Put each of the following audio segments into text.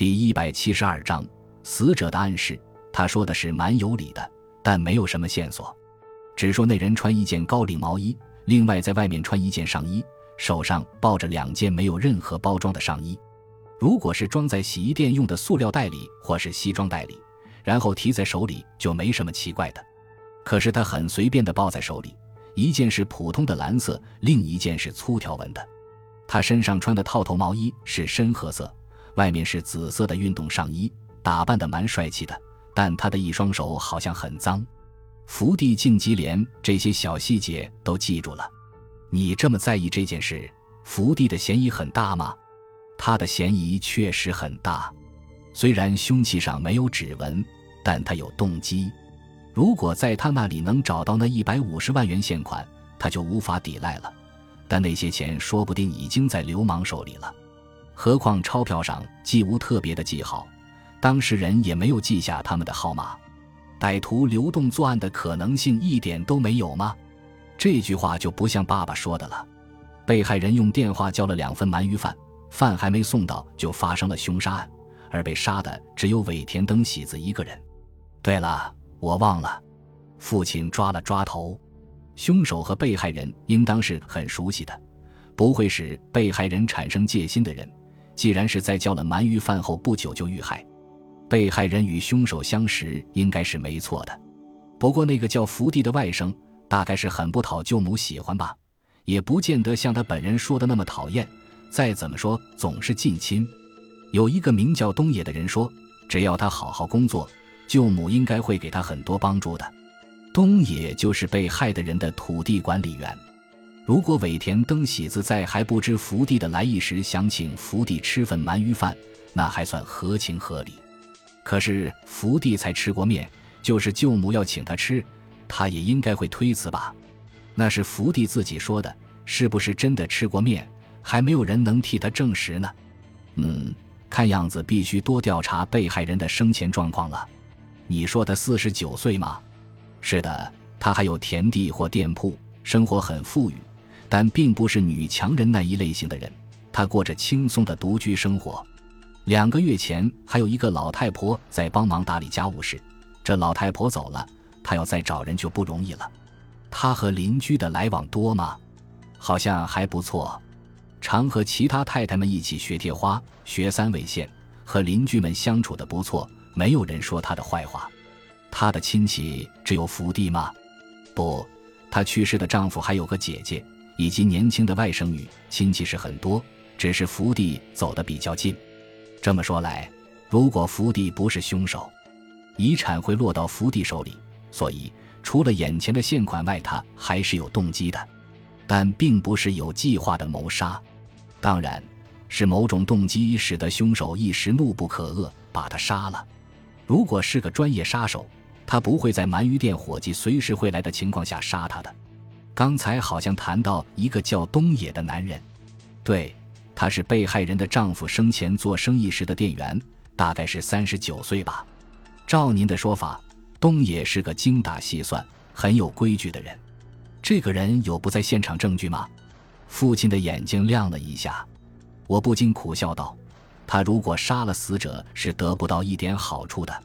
第一百七十二章死者的暗示。他说的是蛮有理的，但没有什么线索，只说那人穿一件高领毛衣，另外在外面穿一件上衣，手上抱着两件没有任何包装的上衣。如果是装在洗衣店用的塑料袋里，或是西装袋里，然后提在手里，就没什么奇怪的。可是他很随便地抱在手里，一件是普通的蓝色，另一件是粗条纹的。他身上穿的套头毛衣是深褐色。外面是紫色的运动上衣，打扮的蛮帅气的，但他的一双手好像很脏。福地晋级连这些小细节都记住了。你这么在意这件事，福地的嫌疑很大吗？他的嫌疑确实很大。虽然凶器上没有指纹，但他有动机。如果在他那里能找到那一百五十万元现款，他就无法抵赖了。但那些钱说不定已经在流氓手里了。何况钞票上既无特别的记号，当事人也没有记下他们的号码，歹徒流动作案的可能性一点都没有吗？这句话就不像爸爸说的了。被害人用电话叫了两份鳗鱼饭，饭还没送到就发生了凶杀案，而被杀的只有尾田登喜子一个人。对了，我忘了，父亲抓了抓头，凶手和被害人应当是很熟悉的，不会使被害人产生戒心的人。既然是在叫了鳗鱼饭后不久就遇害，被害人与凶手相识应该是没错的。不过那个叫福地的外甥大概是很不讨舅母喜欢吧，也不见得像他本人说的那么讨厌。再怎么说总是近亲。有一个名叫东野的人说，只要他好好工作，舅母应该会给他很多帮助的。东野就是被害的人的土地管理员。如果尾田登喜子在还不知福地的来意时想请福地吃份鳗鱼饭，那还算合情合理。可是福地才吃过面，就是舅母要请他吃，他也应该会推辞吧？那是福地自己说的，是不是真的吃过面，还没有人能替他证实呢？嗯，看样子必须多调查被害人的生前状况了。你说他四十九岁吗？是的，他还有田地或店铺，生活很富裕。但并不是女强人那一类型的人，她过着轻松的独居生活。两个月前，还有一个老太婆在帮忙打理家务事。这老太婆走了，她要再找人就不容易了。她和邻居的来往多吗？好像还不错，常和其他太太们一起学贴花、学三味线，和邻居们相处的不错，没有人说她的坏话。她的亲戚只有福地吗？不，她去世的丈夫还有个姐姐。以及年轻的外甥女亲戚是很多，只是福地走得比较近。这么说来，如果福地不是凶手，遗产会落到福地手里。所以，除了眼前的现款外，他还是有动机的，但并不是有计划的谋杀。当然，是某种动机使得凶手一时怒不可遏，把他杀了。如果是个专业杀手，他不会在鳗鱼店伙计随时会来的情况下杀他的。刚才好像谈到一个叫东野的男人，对，他是被害人的丈夫生前做生意时的店员，大概是三十九岁吧。照您的说法，东野是个精打细算、很有规矩的人。这个人有不在现场证据吗？父亲的眼睛亮了一下，我不禁苦笑道：“他如果杀了死者，是得不到一点好处的。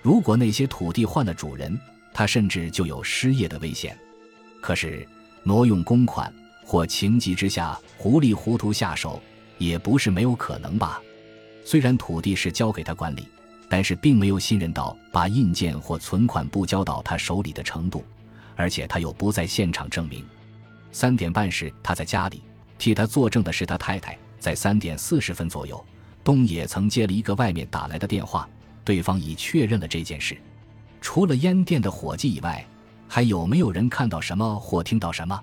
如果那些土地换了主人，他甚至就有失业的危险。”可是，挪用公款或情急之下糊里糊涂下手，也不是没有可能吧？虽然土地是交给他管理，但是并没有信任到把印件或存款不交到他手里的程度，而且他又不在现场证明。三点半时他在家里，替他作证的是他太太。在三点四十分左右，东野曾接了一个外面打来的电话，对方已确认了这件事。除了烟店的伙计以外。还有没有人看到什么或听到什么？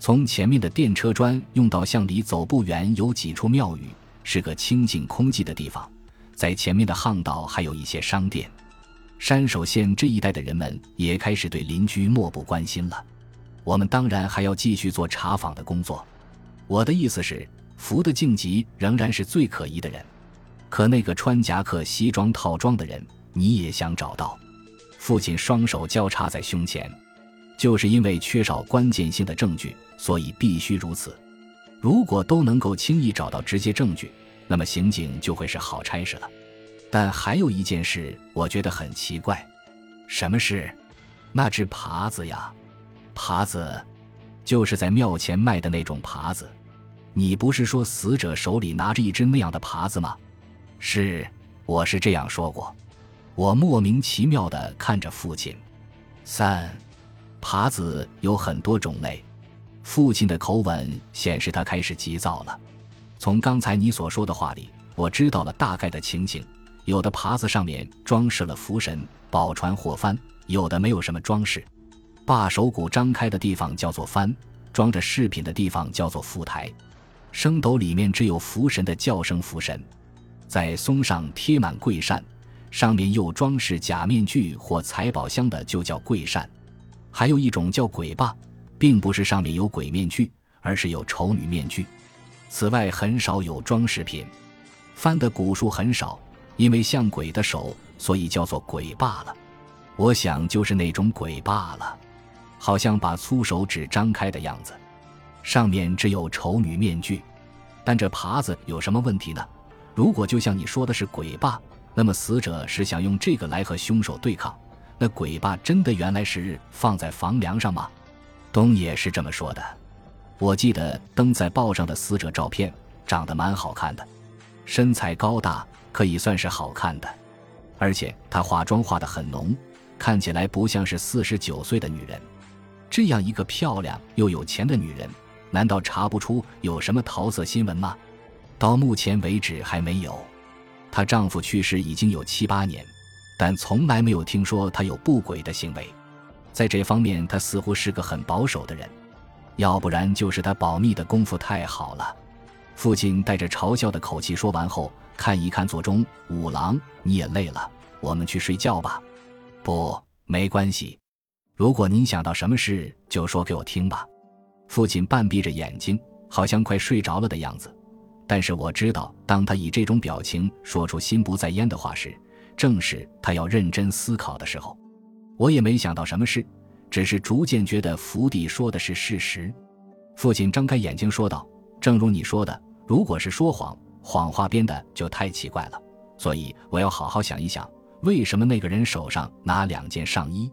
从前面的电车砖用到巷里走不远，有几处庙宇，是个清静空寂的地方。在前面的巷道还有一些商店。山手线这一带的人们也开始对邻居漠不关心了。我们当然还要继续做查访的工作。我的意思是，福的晋级仍然是最可疑的人。可那个穿夹克西装套装的人，你也想找到？父亲双手交叉在胸前，就是因为缺少关键性的证据，所以必须如此。如果都能够轻易找到直接证据，那么刑警就会是好差事了。但还有一件事，我觉得很奇怪。什么事？那只耙子呀，耙子，就是在庙前卖的那种耙子。你不是说死者手里拿着一只那样的耙子吗？是，我是这样说过。我莫名其妙地看着父亲。三，耙子有很多种类。父亲的口吻显示他开始急躁了。从刚才你所说的话里，我知道了大概的情形。有的耙子上面装饰了福神、宝船或帆，有的没有什么装饰。把手骨张开的地方叫做帆，装着饰品的地方叫做福台。升斗里面只有福神的叫声福神。在松上贴满桂扇，上面又装饰假面具或财宝箱的就叫贵扇。还有一种叫鬼把，并不是上面有鬼面具，而是有丑女面具。此外，很少有装饰品。翻的古书很少。因为像鬼的手，所以叫做鬼罢了。我想就是那种鬼罢了，好像把粗手指张开的样子，上面只有丑女面具。但这耙子有什么问题呢？如果就像你说的是鬼罢，那么死者是想用这个来和凶手对抗。那鬼罢真的原来是放在房梁上吗？东野是这么说的。我记得登在报上的死者照片，长得蛮好看的，身材高大。可以算是好看的，而且她化妆化得很浓，看起来不像是四十九岁的女人。这样一个漂亮又有钱的女人，难道查不出有什么桃色新闻吗？到目前为止还没有。她丈夫去世已经有七八年，但从来没有听说她有不轨的行为。在这方面，她似乎是个很保守的人，要不然就是她保密的功夫太好了。父亲带着嘲笑的口气说完后。看一看座中，五郎，你也累了，我们去睡觉吧。不，没关系。如果您想到什么事，就说给我听吧。父亲半闭着眼睛，好像快睡着了的样子。但是我知道，当他以这种表情说出心不在焉的话时，正是他要认真思考的时候。我也没想到什么事，只是逐渐觉得福地说的是事实。父亲张开眼睛说道：“正如你说的，如果是说谎。”谎话编的就太奇怪了，所以我要好好想一想，为什么那个人手上拿两件上衣？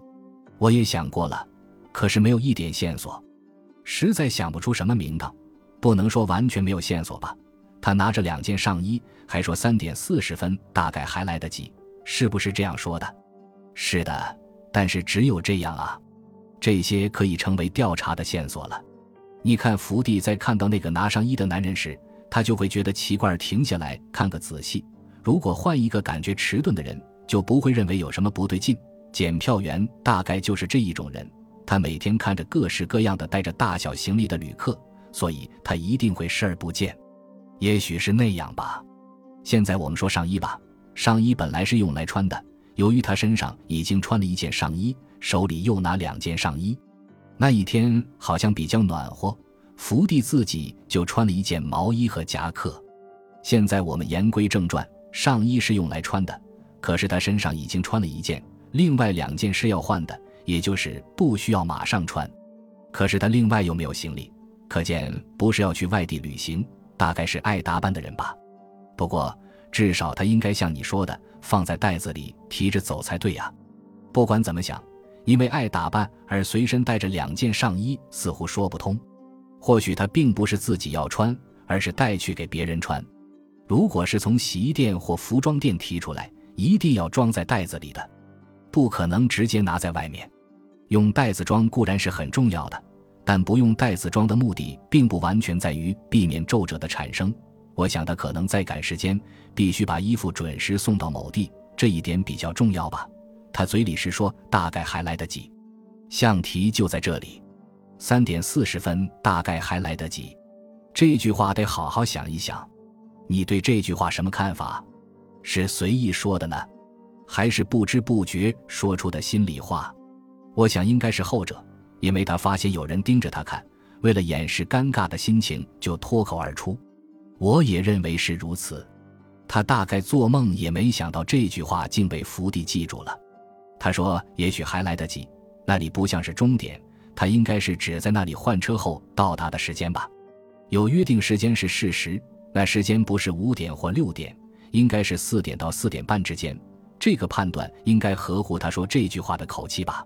我也想过了，可是没有一点线索，实在想不出什么名堂。不能说完全没有线索吧？他拿着两件上衣，还说三点四十分大概还来得及，是不是这样说的？是的，但是只有这样啊，这些可以成为调查的线索了。你看，福地在看到那个拿上衣的男人时。他就会觉得奇怪，停下来看个仔细。如果换一个感觉迟钝的人，就不会认为有什么不对劲。检票员大概就是这一种人，他每天看着各式各样的带着大小行李的旅客，所以他一定会视而不见。也许是那样吧。现在我们说上衣吧，上衣本来是用来穿的，由于他身上已经穿了一件上衣，手里又拿两件上衣，那一天好像比较暖和。福地自己就穿了一件毛衣和夹克。现在我们言归正传，上衣是用来穿的，可是他身上已经穿了一件，另外两件是要换的，也就是不需要马上穿。可是他另外又没有行李，可见不是要去外地旅行，大概是爱打扮的人吧。不过至少他应该像你说的，放在袋子里提着走才对呀。不管怎么想，因为爱打扮而随身带着两件上衣，似乎说不通。或许他并不是自己要穿，而是带去给别人穿。如果是从洗衣店或服装店提出来，一定要装在袋子里的，不可能直接拿在外面。用袋子装固然是很重要的，但不用袋子装的目的并不完全在于避免皱褶的产生。我想他可能在赶时间，必须把衣服准时送到某地，这一点比较重要吧。他嘴里是说大概还来得及，象题就在这里。三点四十分，大概还来得及。这句话得好好想一想。你对这句话什么看法？是随意说的呢，还是不知不觉说出的心里话？我想应该是后者，因为他发现有人盯着他看，为了掩饰尴尬的心情，就脱口而出。我也认为是如此。他大概做梦也没想到这句话竟被福地记住了。他说：“也许还来得及，那里不像是终点。”他应该是指在那里换车后到达的时间吧？有约定时间是事实，那时间不是五点或六点，应该是四点到四点半之间。这个判断应该合乎他说这句话的口气吧。